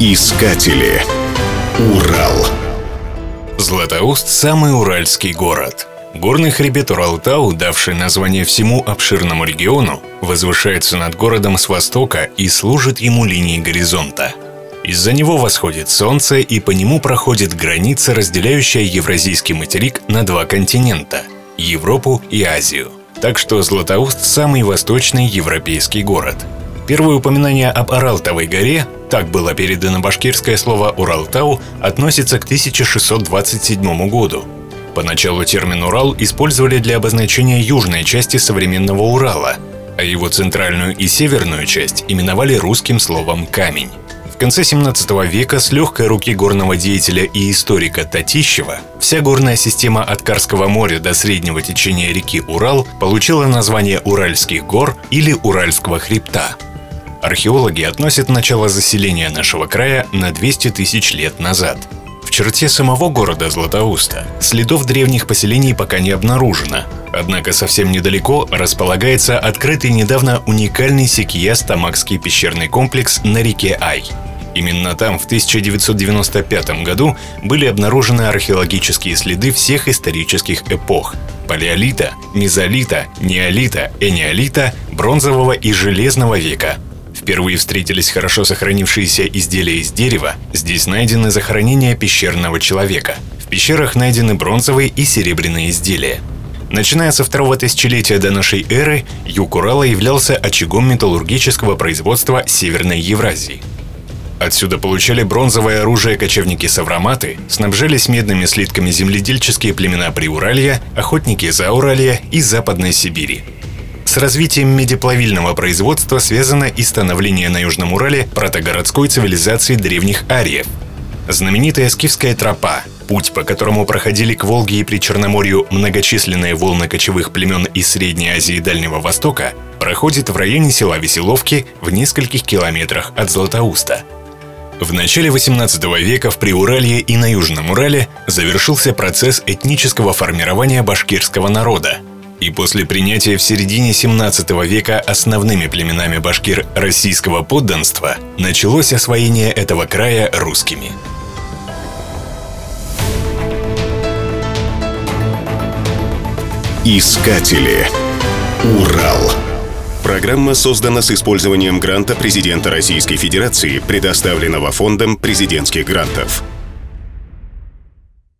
Искатели. Урал. Златоуст – самый уральский город. Горный хребет Уралтау, давший название всему обширному региону, возвышается над городом с востока и служит ему линией горизонта. Из-за него восходит солнце, и по нему проходит граница, разделяющая Евразийский материк на два континента – Европу и Азию. Так что Златоуст – самый восточный европейский город – Первое упоминание об Аралтовой горе, так было передано башкирское слово «Уралтау», относится к 1627 году. Поначалу термин «Урал» использовали для обозначения южной части современного Урала, а его центральную и северную часть именовали русским словом «камень». В конце 17 века с легкой руки горного деятеля и историка Татищева вся горная система от Карского моря до среднего течения реки Урал получила название Уральских гор или Уральского хребта – Археологи относят начало заселения нашего края на 200 тысяч лет назад. В черте самого города Златоуста следов древних поселений пока не обнаружено. Однако совсем недалеко располагается открытый недавно уникальный Секия-Стамакский пещерный комплекс на реке Ай. Именно там в 1995 году были обнаружены археологические следы всех исторических эпох – палеолита, мезолита, неолита, энеолита, бронзового и железного века – Впервые встретились хорошо сохранившиеся изделия из дерева. Здесь найдены захоронения пещерного человека. В пещерах найдены бронзовые и серебряные изделия. Начиная со второго тысячелетия до нашей эры, юг Урала являлся очагом металлургического производства Северной Евразии. Отсюда получали бронзовое оружие кочевники-савроматы, снабжались медными слитками земледельческие племена Приуралья, охотники Зауралья и Западной Сибири – развитием медиплавильного производства связано и становление на Южном Урале протогородской цивилизации древних ариев. Знаменитая скифская тропа, путь по которому проходили к Волге и при Черноморью многочисленные волны кочевых племен из Средней Азии и Дальнего Востока, проходит в районе села Веселовки в нескольких километрах от Златоуста. В начале 18 века в Приуралье и на Южном Урале завершился процесс этнического формирования башкирского народа – и после принятия в середине 17 века основными племенами башкир российского подданства началось освоение этого края русскими. Искатели. Урал. Программа создана с использованием гранта президента Российской Федерации, предоставленного Фондом президентских грантов.